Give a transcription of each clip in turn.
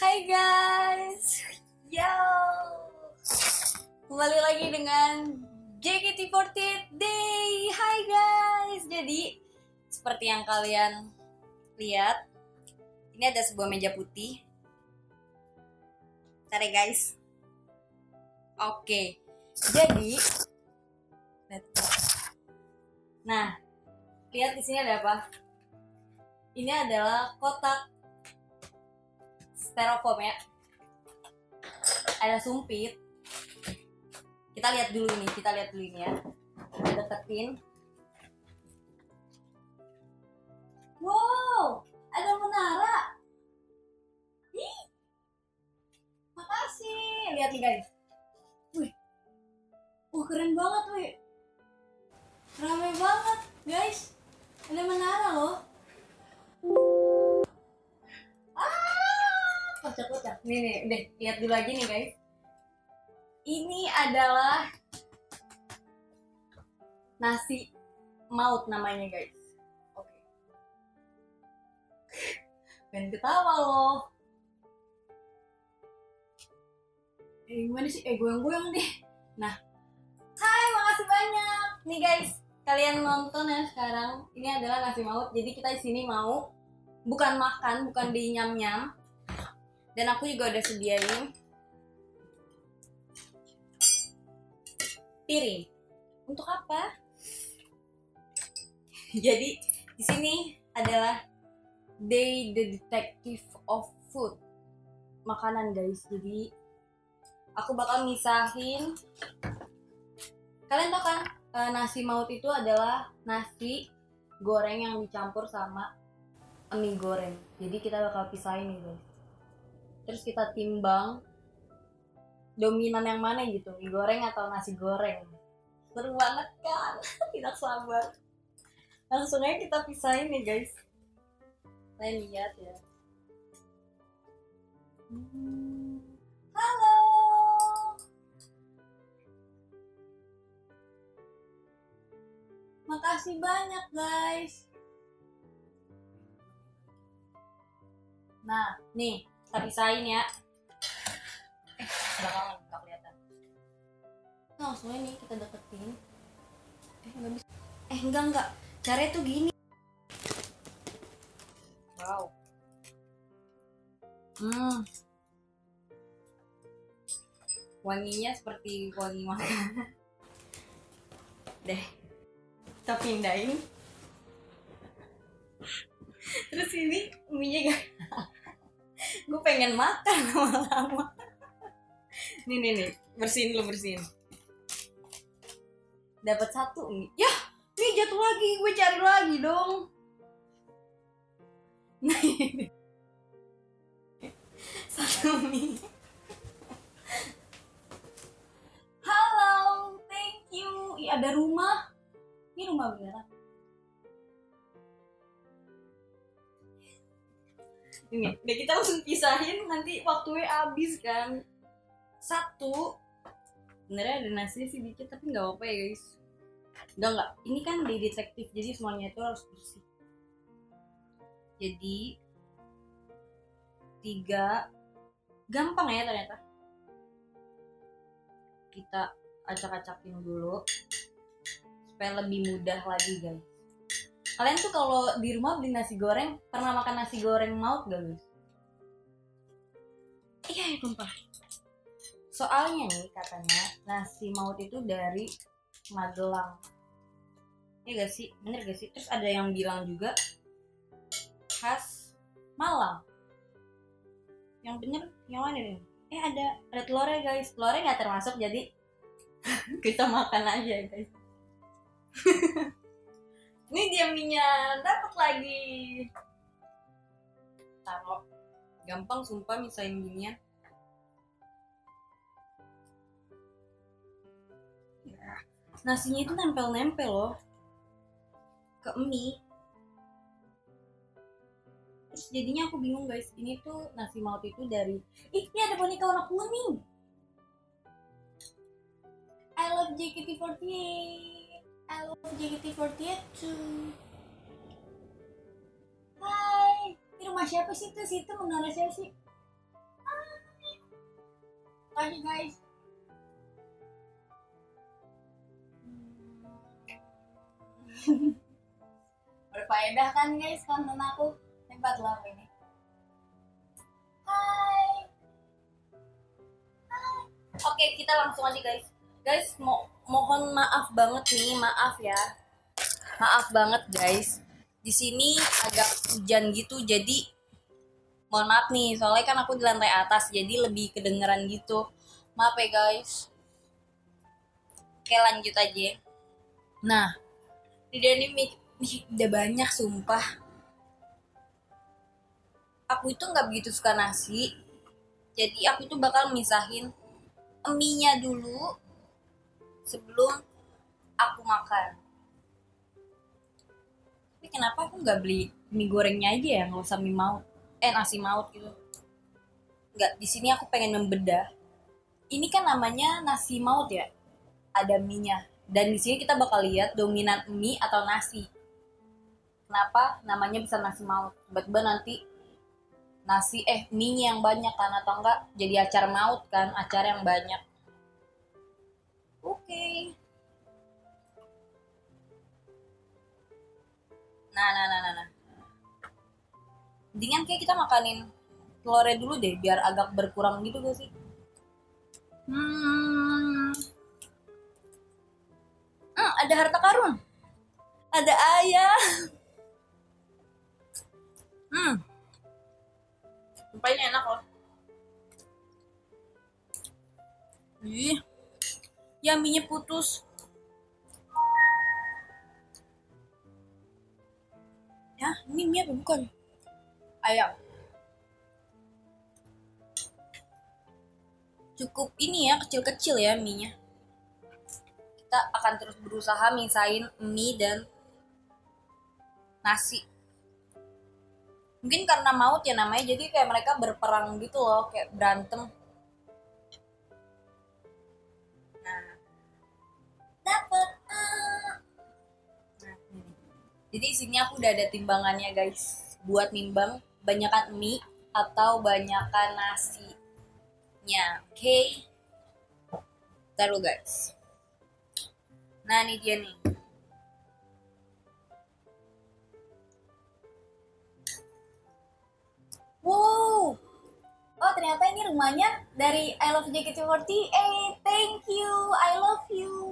Hai guys, yo, kembali lagi dengan JKT48 Day. Hai guys, jadi seperti yang kalian lihat, ini ada sebuah meja putih. Ya guys. Oke, jadi, nah, lihat di sini ada apa? Ini adalah kotak styrofoam ya. Ada sumpit. Kita lihat dulu nih kita lihat dulu ini ya. Kita deketin. Wow ada menara. Ih, makasih. Lihat nih guys. Wih. Wah keren banget wih. Rame banget guys. Ada menara loh Nih nih, deh lihat dulu lagi nih guys. Ini adalah nasi maut namanya guys. Oke. Pengen ketawa loh. Eh gimana sih? Eh goyang-goyang deh. Nah, hai makasih banyak nih guys. Kalian nonton ya sekarang. Ini adalah nasi maut. Jadi kita di sini mau bukan makan, bukan di nyam-nyam, dan aku juga udah sediain piring. Untuk apa? Jadi di sini adalah day the detective of food. Makanan guys. Jadi aku bakal misahin. Kalian tau kan eh, nasi maut itu adalah nasi goreng yang dicampur sama mie goreng. Jadi kita bakal pisahin nih guys terus kita timbang dominan yang mana gitu mie goreng atau nasi goreng. Seru banget kan? Tidak sabar. Langsung aja kita pisahin nih guys. Kalian lihat ya. Halo! Makasih banyak guys. Nah nih kita pisahin ya. Eh belakangan nggak kelihatan. Nah langsung ini kita deketin eh nggak bisa. Eh enggak enggak caranya tuh gini. Wow. Hmm. Wanginya seperti wangi makanan. Deh. Kita pindahin. Terus ini mie nya gue pengen makan lama-lama. Nih nih nih. Bersihin lu bersihin. Dapat satu nih. Ya nih jatuh lagi. Gue cari lagi dong. Ini satu mie halo thank you. Ih, ada rumah. Ini rumah beneran ini. Udah kita langsung pisahin nanti waktunya habis kan. Satu sebenarnya ada nasi sih dikit tapi nggak apa-apa ya guys. Enggak enggak ini kan di detektif jadi semuanya itu harus bersih. Jadi tiga gampang ya ternyata. Kita acak-acakin dulu supaya lebih mudah lagi guys kalian tuh kalau di rumah beli nasi goreng pernah makan nasi goreng maut gak guys iya ya tumpah soalnya nih katanya nasi maut itu dari Magelang. Iya gak sih? Bener gak sih? Terus ada yang bilang juga khas Malang. Yang bener yang mana nih eh ada ada telurnya guys. Telurnya nggak termasuk jadi kita makan aja guys ini dia minyak dapat lagi. Taruh gampang sumpah misahin ginian Ya. nasinya itu nempel-nempel loh. Ke mie terus jadinya aku bingung guys. Ini tuh nasi maut itu dari ih ini ada boneka warna kuning. I love JKT48 I love JKT48 too Hai ini rumah siapa sih tuh situ menara siapa sih Makasih guys. Berfaedah kan guys konten aku. Hebat lah ini. Hai. Hai. Oke, kita langsung aja guys. Guys, mo mohon maaf banget nih, maaf ya. Maaf banget guys. Di sini agak hujan gitu, jadi mohon maaf nih, soalnya kan aku di lantai atas, jadi lebih kedengeran gitu. Maaf ya guys. Oke lanjut aja. Nah, di ini udah banyak sumpah. Aku itu nggak begitu suka nasi, jadi aku tuh bakal misahin mie-nya dulu sebelum aku makan. Tapi kenapa aku nggak beli mie gorengnya aja ya, nggak usah mie maut, eh nasi maut gitu. Nggak, di sini aku pengen membedah. Ini kan namanya nasi maut ya, ada mie-nya. Dan di sini kita bakal lihat dominan mie atau nasi. Kenapa namanya bisa nasi maut? Tiba-tiba nanti nasi eh mie yang banyak kan atau enggak jadi acar maut kan acar yang banyak oke okay. nah nah nah nah nah mendingan kayak kita makanin telurnya dulu deh biar agak berkurang gitu gak sih hmm hmm ada harta karun ada ayah hmm Sumpahnya enak loh. Ih. Ya minyak putus. Ya, ini mie apa bukan? Ayam. Cukup ini ya, kecil-kecil ya mie-nya. Kita akan terus berusaha misain mie dan nasi mungkin karena maut ya namanya jadi kayak mereka berperang gitu loh kayak berantem jadi sini aku udah ada timbangannya guys buat nimbang banyakkan mie atau banyakkan nasinya oke okay? taruh guys nah ini dia nih Wow. Oh, ternyata ini rumahnya dari I Love JKT48. Thank you. I love you.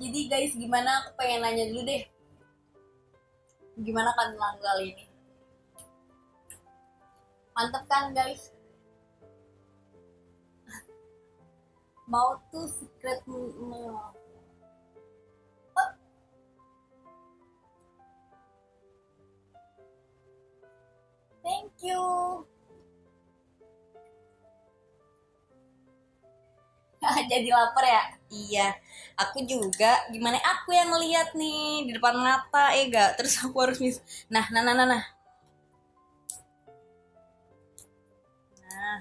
Jadi guys, gimana aku pengen nanya dulu deh. Gimana kan kali ini? Mantep kan guys? Mau tuh secret Thank you. Jadi lapar ya? Iya. Aku juga. Gimana aku yang ngeliat nih di depan mata, eh gak? Terus aku harus mis. Nah, nah, nah, nah, nah. Nah.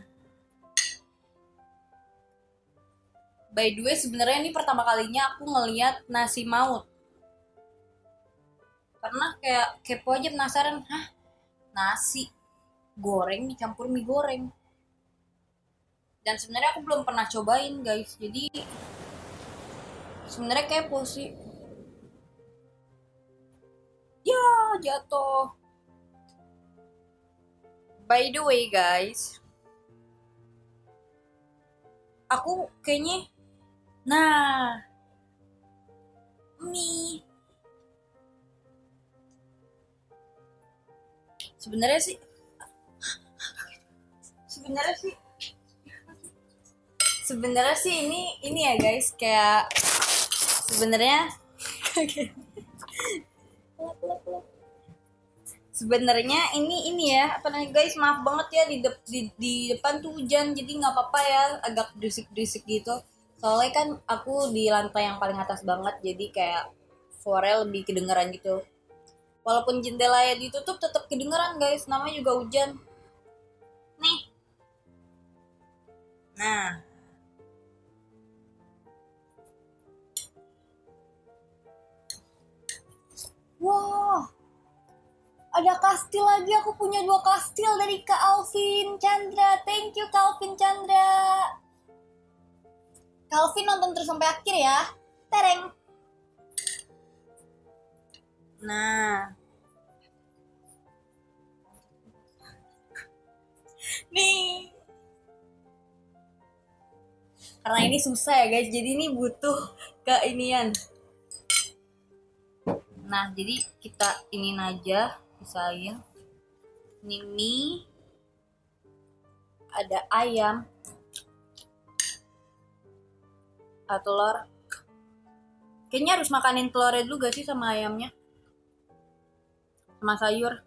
By the way, sebenarnya ini pertama kalinya aku ngeliat nasi maut. Karena kayak kepo aja penasaran, hah? Nasi goreng dicampur mie goreng dan sebenarnya aku belum pernah cobain guys. Jadi sebenarnya kepo sih. Ya jatuh. By the way guys. Aku kayaknya nah. Mie sebenarnya sih sebenarnya sih sebenarnya sih ini ini ya guys kayak sebenarnya sebenarnya ini ini ya apa namanya guys maaf banget ya di, de, di, di depan tuh hujan jadi nggak apa-apa ya agak berisik-berisik gitu. Soalnya kan aku di lantai yang paling atas banget jadi kayak suara lebih kedengeran gitu. Walaupun jendela ya ditutup tetap kedengeran guys namanya juga hujan. Nih. Nah. Wah. ada kastil lagi. Aku punya dua kastil dari Kak Alvin Chandra. Thank you Kak Alvin Chandra. Kak Alvin nonton terus sampai akhir ya. Tereng. Nah. Nih. Karena ini susah ya guys. Jadi ini butuh keinian nah jadi kita ini aja misalnya ini mie ada ayam. Ada telur. Kayaknya harus makanin telurnya juga sih sama ayamnya? Sama sayur.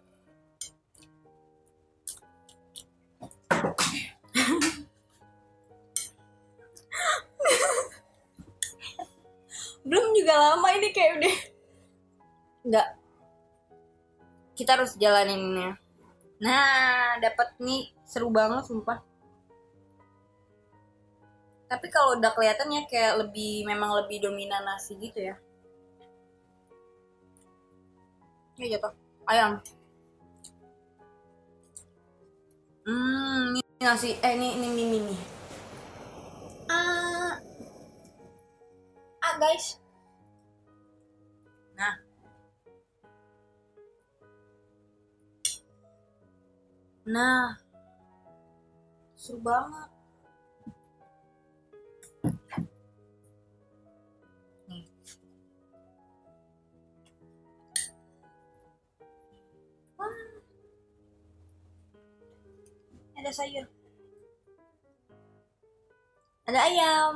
Belum juga lama ini kayak udah nggak. Kita harus jalaninnya. Nah dapat nih. Seru banget sumpah. Tapi kalau udah kelihatannya kayak lebih memang lebih dominan nasi gitu ya. Ini jatuh. Ayam. Hmm ini nasi. Eh ini ini ini, ini. ah. Ah guys nah seru banget. Wah. ada sayur. Ada ayam.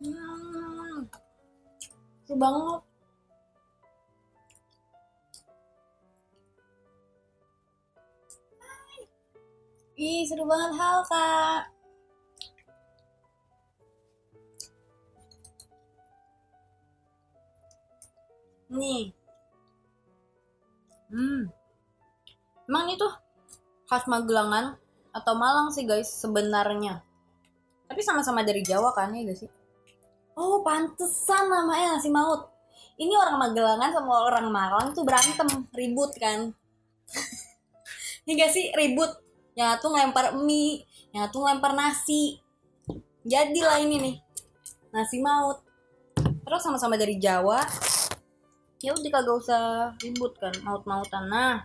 Hmm. Seru banget Ih, seru banget hal, Kak. Nih. Hmm. Emang itu khas Magelangan atau Malang sih, guys, sebenarnya. Tapi sama-sama dari Jawa kan, ya sih? Oh, pantesan namanya nasi maut. Ini orang Magelangan sama orang Malang tuh berantem, ribut kan. Ini gak sih ribut yang satu ngelempar mie yang satu ngelempar nasi. Jadilah ini nih nasi maut. Terus sama-sama dari Jawa. Ya udah kagak usah ribut kan maut-mautan. Nah.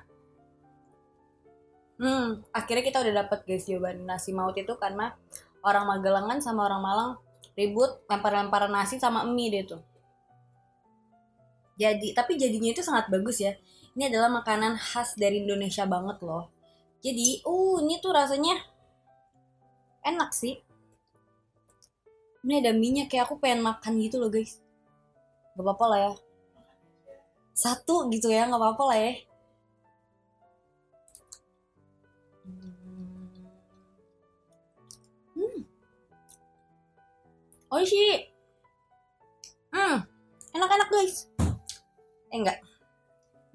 Hmm akhirnya kita udah dapet guys jawaban nasi maut itu karena orang Magelangan sama orang Malang ribut lempar-lemparan nasi sama mie deh tuh. Jadi tapi jadinya itu sangat bagus ya. Ini adalah makanan khas dari Indonesia banget loh jadi uh ini tuh rasanya enak sih. Ini ada minyak kayak aku pengen makan gitu loh guys. Gak apa-apa lah ya. Satu gitu ya gak apa-apa lah ya. Hmm. Oh sih hmm. Enak-enak guys. Eh enggak.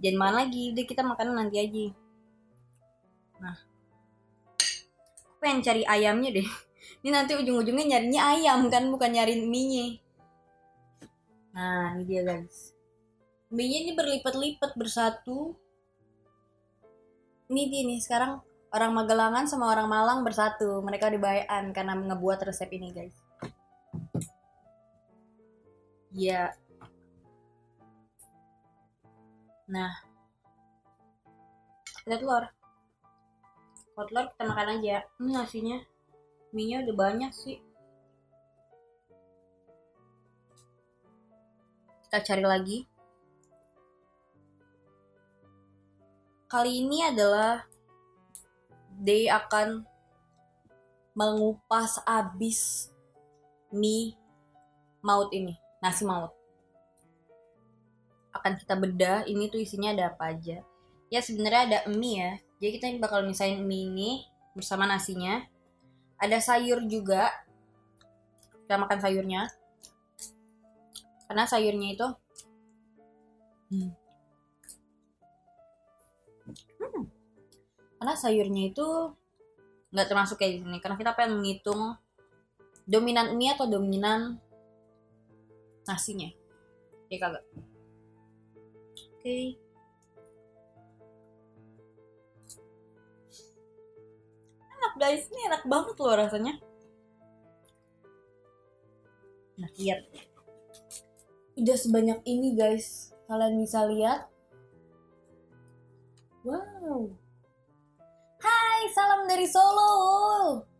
Jangan mana lagi. Udah kita makan nanti aja Nah, aku pengen cari ayamnya deh. Ini nanti ujung-ujungnya nyarinya ayam kan, bukan nyari mie-nya. Nah, ini dia guys. Mie-nya ini berlipat-lipat bersatu. Ini dia nih, sekarang orang Magelangan sama orang Malang bersatu. Mereka dibayaan karena ngebuat resep ini guys. Ya. Nah. Ada telur kotlor kita makan aja. Ini nasinya mie nya udah banyak sih. Kita cari lagi. Kali ini adalah day akan mengupas abis mie maut ini. Nasi maut. Akan kita bedah. Ini tuh isinya ada apa aja. Ya sebenarnya ada mie ya jadi kita bakal misahin mie ini bersama nasinya. Ada sayur juga. Kita makan sayurnya. Karena sayurnya itu hmm. Hmm. Karena sayurnya itu nggak termasuk kayak gini karena kita pengen menghitung dominan mie atau dominan nasinya. Ya kagak. Oke. Okay. Guys ini enak banget loh rasanya. Nah lihat. Udah sebanyak ini guys. Kalian bisa lihat. Wow. Hai salam dari Solo.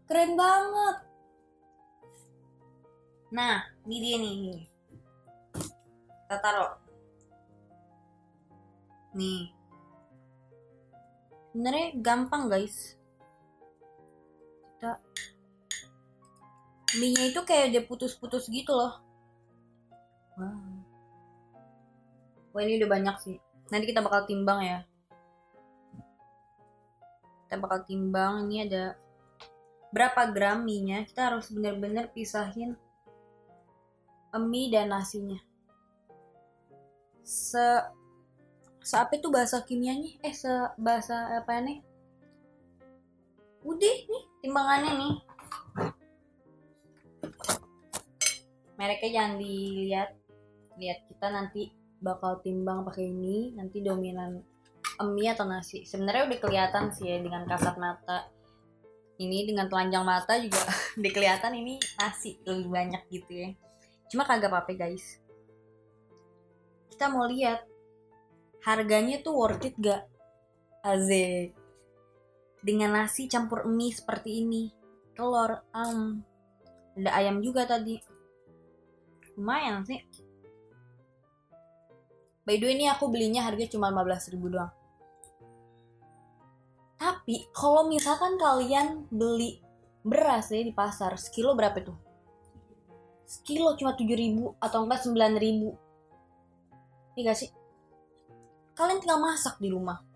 Keren banget. Nah ini dia nih nih kita taruh. Nih. Sebenarnya gampang guys kita mie nya itu kayak dia putus-putus gitu loh. Wow wah ini udah banyak sih. Nanti kita bakal timbang ya. Kita bakal timbang ini ada berapa gram mie nya kita harus bener-bener pisahin mie dan nasinya. Se se apa itu bahasa kimianya? Eh se bahasa apa nih? Udah nih timbangannya nih. Mereknya jangan dilihat. Lihat kita nanti bakal timbang pakai ini. Nanti dominan mie atau nasi. Sebenarnya udah kelihatan sih ya dengan kasat mata ini. Dengan telanjang mata juga udah kelihatan ini nasi lebih banyak gitu ya. Cuma kagak apa-apa guys. Kita mau lihat harganya tuh worth it gak? Azik dengan nasi campur mie seperti ini. Telur um, ada ayam juga tadi. Lumayan sih. By the way ini aku belinya harga cuma 15 ribu doang. Tapi kalau misalkan kalian beli beras ya di pasar sekilo berapa tuh? Sekilo cuma 7 ribu atau enggak 9 ribu. Iya gak sih? Kalian tinggal masak di rumah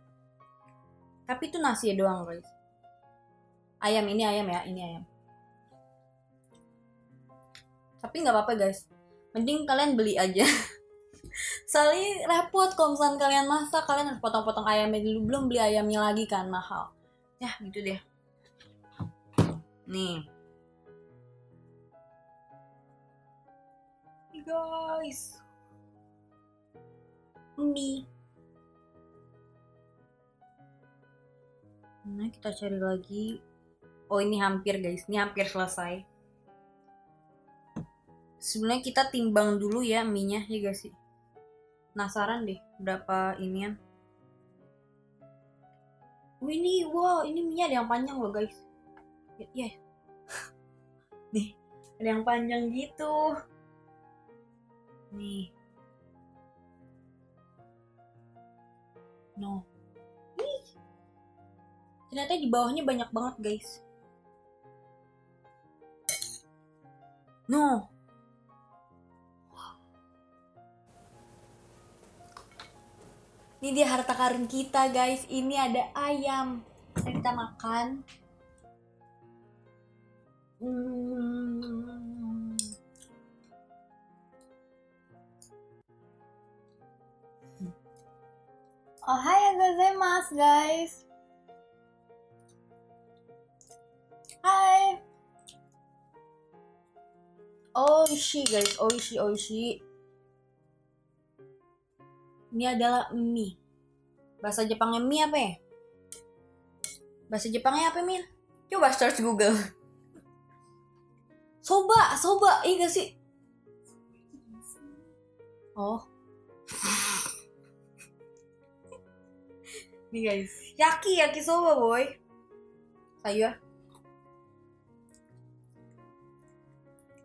tapi itu nasi doang guys. Ayam ini ayam ya ini ayam. Tapi nggak apa-apa guys. Mending kalian beli aja. Soalnya repot kalau misalnya kalian masak kalian harus potong-potong ayamnya dulu. Belum beli ayamnya lagi kan mahal. Ya gitu deh. Nih. Guys. Mie Nah, kita cari lagi. Oh, ini hampir guys. Ini hampir selesai. Sebenarnya kita timbang dulu ya mie-nya, ya gak sih? Penasaran deh berapa inian. Oh, ini wow, ini mie ada yang panjang loh, guys. Ya, yeah. nih, ada yang panjang gitu. Nih. No ternyata di bawahnya banyak banget guys. No. Ini dia harta karun kita guys. Ini ada ayam. Mari kita makan. Hmm. Oh hai mas guys Hai. Oishi guys, oishi oishi. Ini adalah mie. Bahasa Jepangnya mie apa ya? Bahasa Jepangnya apa mie? Coba search Google. Soba, soba, iya gak sih? Oh. Nih guys, yaki, yaki soba boy. Sayur.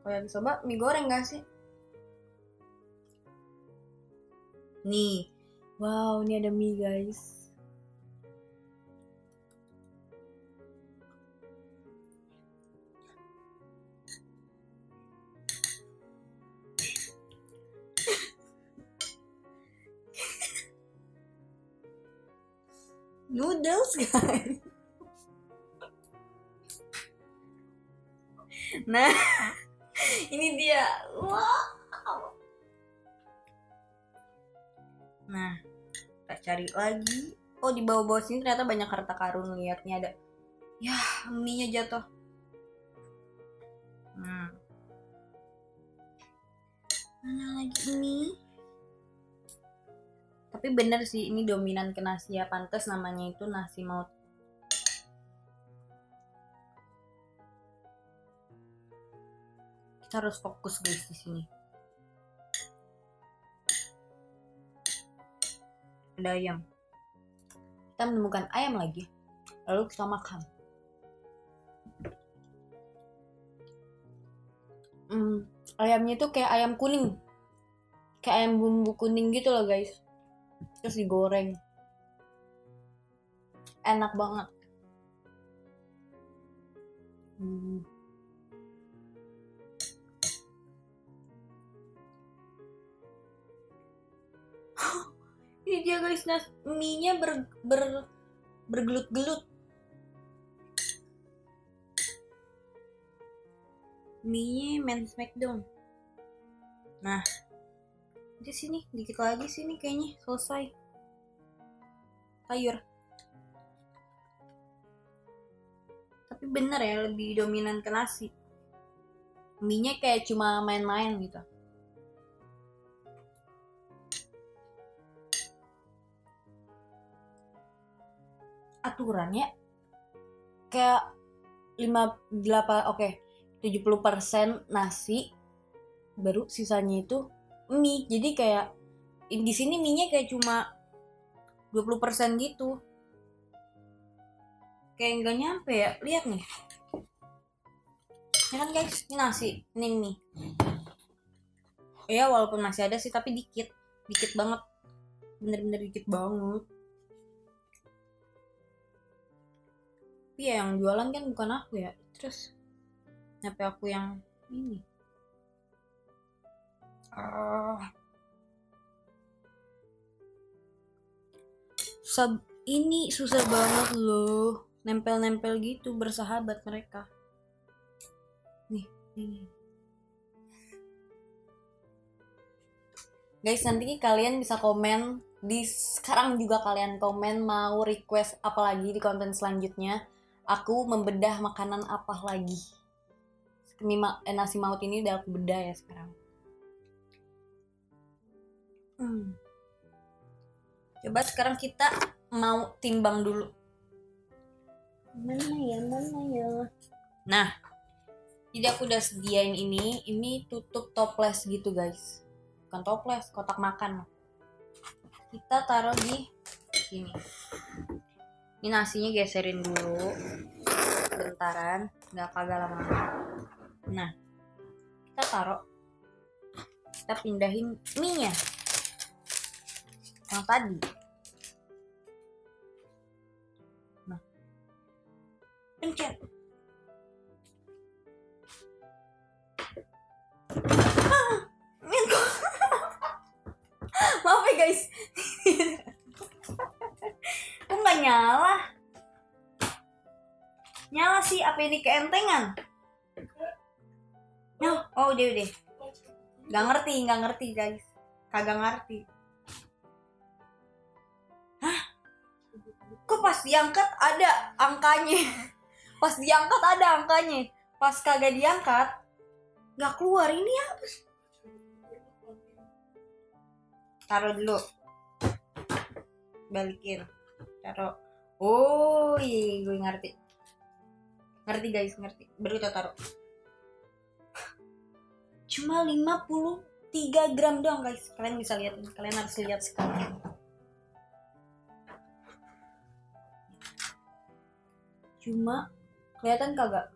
Kalau yang soba mie goreng gak sih? Nih, wow, ini ada mie guys. Noodles guys. Nah, ini dia. Wow. Nah kita cari lagi. Oh di bawah-bawah sini ternyata banyak harta karun liatnya ada. Ya mie jatuh. Hmm. mana lagi mie tapi bener sih ini dominan ke nasi ya pantas namanya itu nasi maut Kita harus fokus guys di sini. Ada ayam. Kita menemukan ayam lagi. Lalu kita makan. Hmm, ayamnya itu kayak ayam kuning. Kayak ayam bumbu kuning gitu loh guys. Terus digoreng. Enak banget. Hmm. Dia guys, nas mie-nya ber, ber bergelut-gelut. Mie-nya main smackdown. Nah, di sini dikit lagi sini kayaknya selesai. Sayur. Tapi bener ya lebih dominan ke nasi. Mie-nya kayak cuma main-main gitu. Aturannya kayak 5 8 oke 70% nasi baru sisanya itu mie. Jadi kayak di sini mie-nya kayak cuma 20% gitu. Kayak nggak nyampe ya. Lihat nih. Ya kan guys, ini nasi, ini mie. Ya walaupun masih ada sih tapi dikit. Dikit banget. Bener-bener dikit banget. Tapi ya yang jualan kan bukan aku ya. Terus nyampe aku yang ini. Ah. Sub ini susah banget loh. Nempel-nempel gitu bersahabat mereka. Nih, ini. Guys, nanti kalian bisa komen di sekarang juga kalian komen mau request apa lagi di konten selanjutnya. Aku membedah makanan apa lagi. Mie ma- eh, nasi maut ini udah aku bedah ya sekarang. Hmm. Coba sekarang kita mau timbang dulu. Mana ya, mana ya? Nah, jadi aku udah sediain ini. Ini tutup toples gitu guys. Bukan toples, kotak makan. Kita taruh di sini. Ini nasinya geserin dulu. Bentaran, nggak kagak lama. Nah, kita taruh. Kita pindahin mie-nya yang tadi. Nah, pencet. Ah, Maaf ya guys. Kok nggak nyala? Sih, apa ini keentengan? No, oh udah udah. Gak ngerti, gak ngerti guys. Kagak ngerti. kok pas diangkat ada angkanya? Pas diangkat ada angkanya. Pas kagak diangkat nggak keluar. Ini apa taruh dulu. Balikin. Taruh. Oh iya gue ngerti ngerti guys ngerti. Baru kita taruh. Cuma 53 gram doang guys. Kalian bisa lihat kalian harus lihat sekarang. Cuma kelihatan kagak?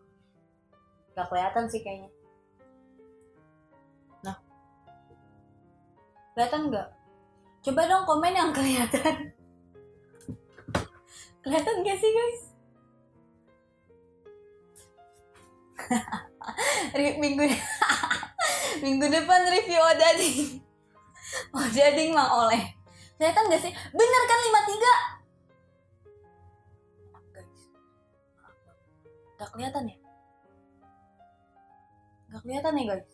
Gak kelihatan sih kayaknya. Nah. Kelihatan nggak? Coba dong komen yang kelihatan. Kelihatan gak sih guys minggu minggu depan review odading odading mang oleh kelihatan gak sih bener kan 53 guys Gak kelihatan ya? Gak kelihatan ya guys?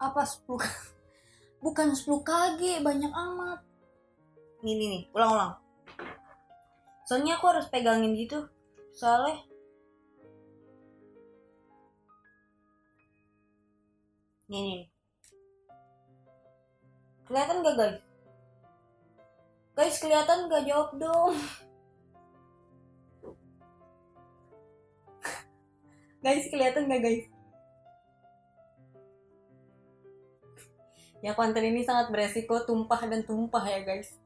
Apa 10 Bukan 10 kg, banyak amat. Nih nih nih, ulang-ulang. Soalnya aku harus pegangin gitu. Soalnya nih. Kelihatan gak guys? Guys, kelihatan gak jawab dong? guys kelihatan nggak guys ya konten ini sangat beresiko tumpah dan tumpah ya guys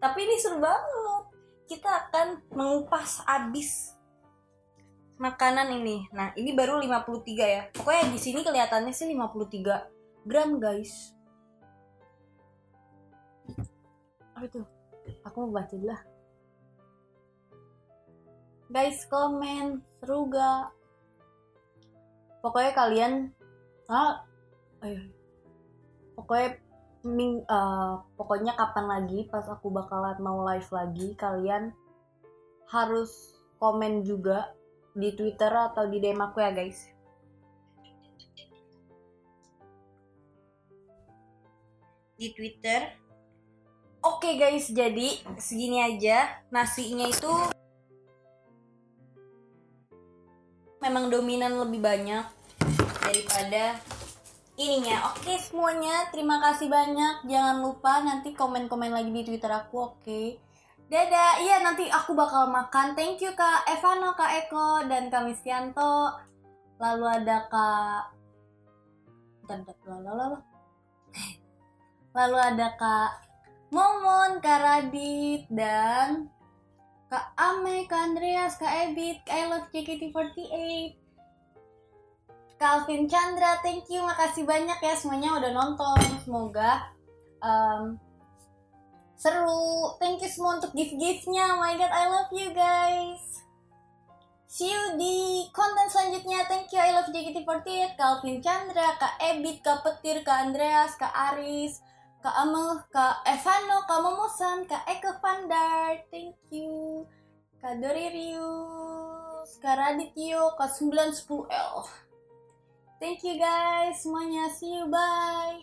tapi ini seru banget kita akan mengupas abis makanan ini. Nah ini baru 53 ya. Pokoknya di sini kelihatannya sih 53 gram guys. Apa itu? Aku mau baca lah. Guys komen seru gak? Pokoknya kalian ah ayo. Pokoknya ming, uh, pokoknya kapan lagi pas aku bakalan mau live lagi kalian harus komen juga di Twitter atau di DM aku ya guys. Di Twitter. Oke okay guys, jadi segini aja nasinya itu memang dominan lebih banyak daripada ininya. Oke semuanya, terima kasih banyak. Jangan lupa nanti komen-komen lagi di Twitter aku, oke? Dadah, iya nanti aku bakal makan. Thank you Kak Evano, Kak Eko, dan Kak Mistianto. Lalu ada Kak... Lalu, lalu ada Kak Momon, Kak Radit, dan Kak Ame, Kak Andreas, Kak Ebit, Kak I Love JKT48. Calvin Chandra, thank you, makasih banyak ya semuanya udah nonton. Semoga um, seru. Thank you semua untuk gift-giftnya. Oh my god, I love you guys. See you di konten selanjutnya. Thank you, I love JKT48, Calvin Chandra, Kak Ebit, Kak Petir, Kak Andreas, Kak Aris, Kak Amel, Kak Evano, Kak Momosan, Kak Eko Vandar. Thank you. Kak Dori Rius, Kak Radityo, Kak 910L. Thank you guys semuanya. See you. Bye.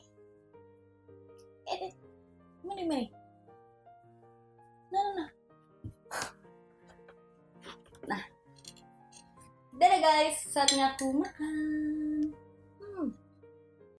Eh, mana mana? Nah, nah, nah. Nah. Dadah guys, saatnya aku makan.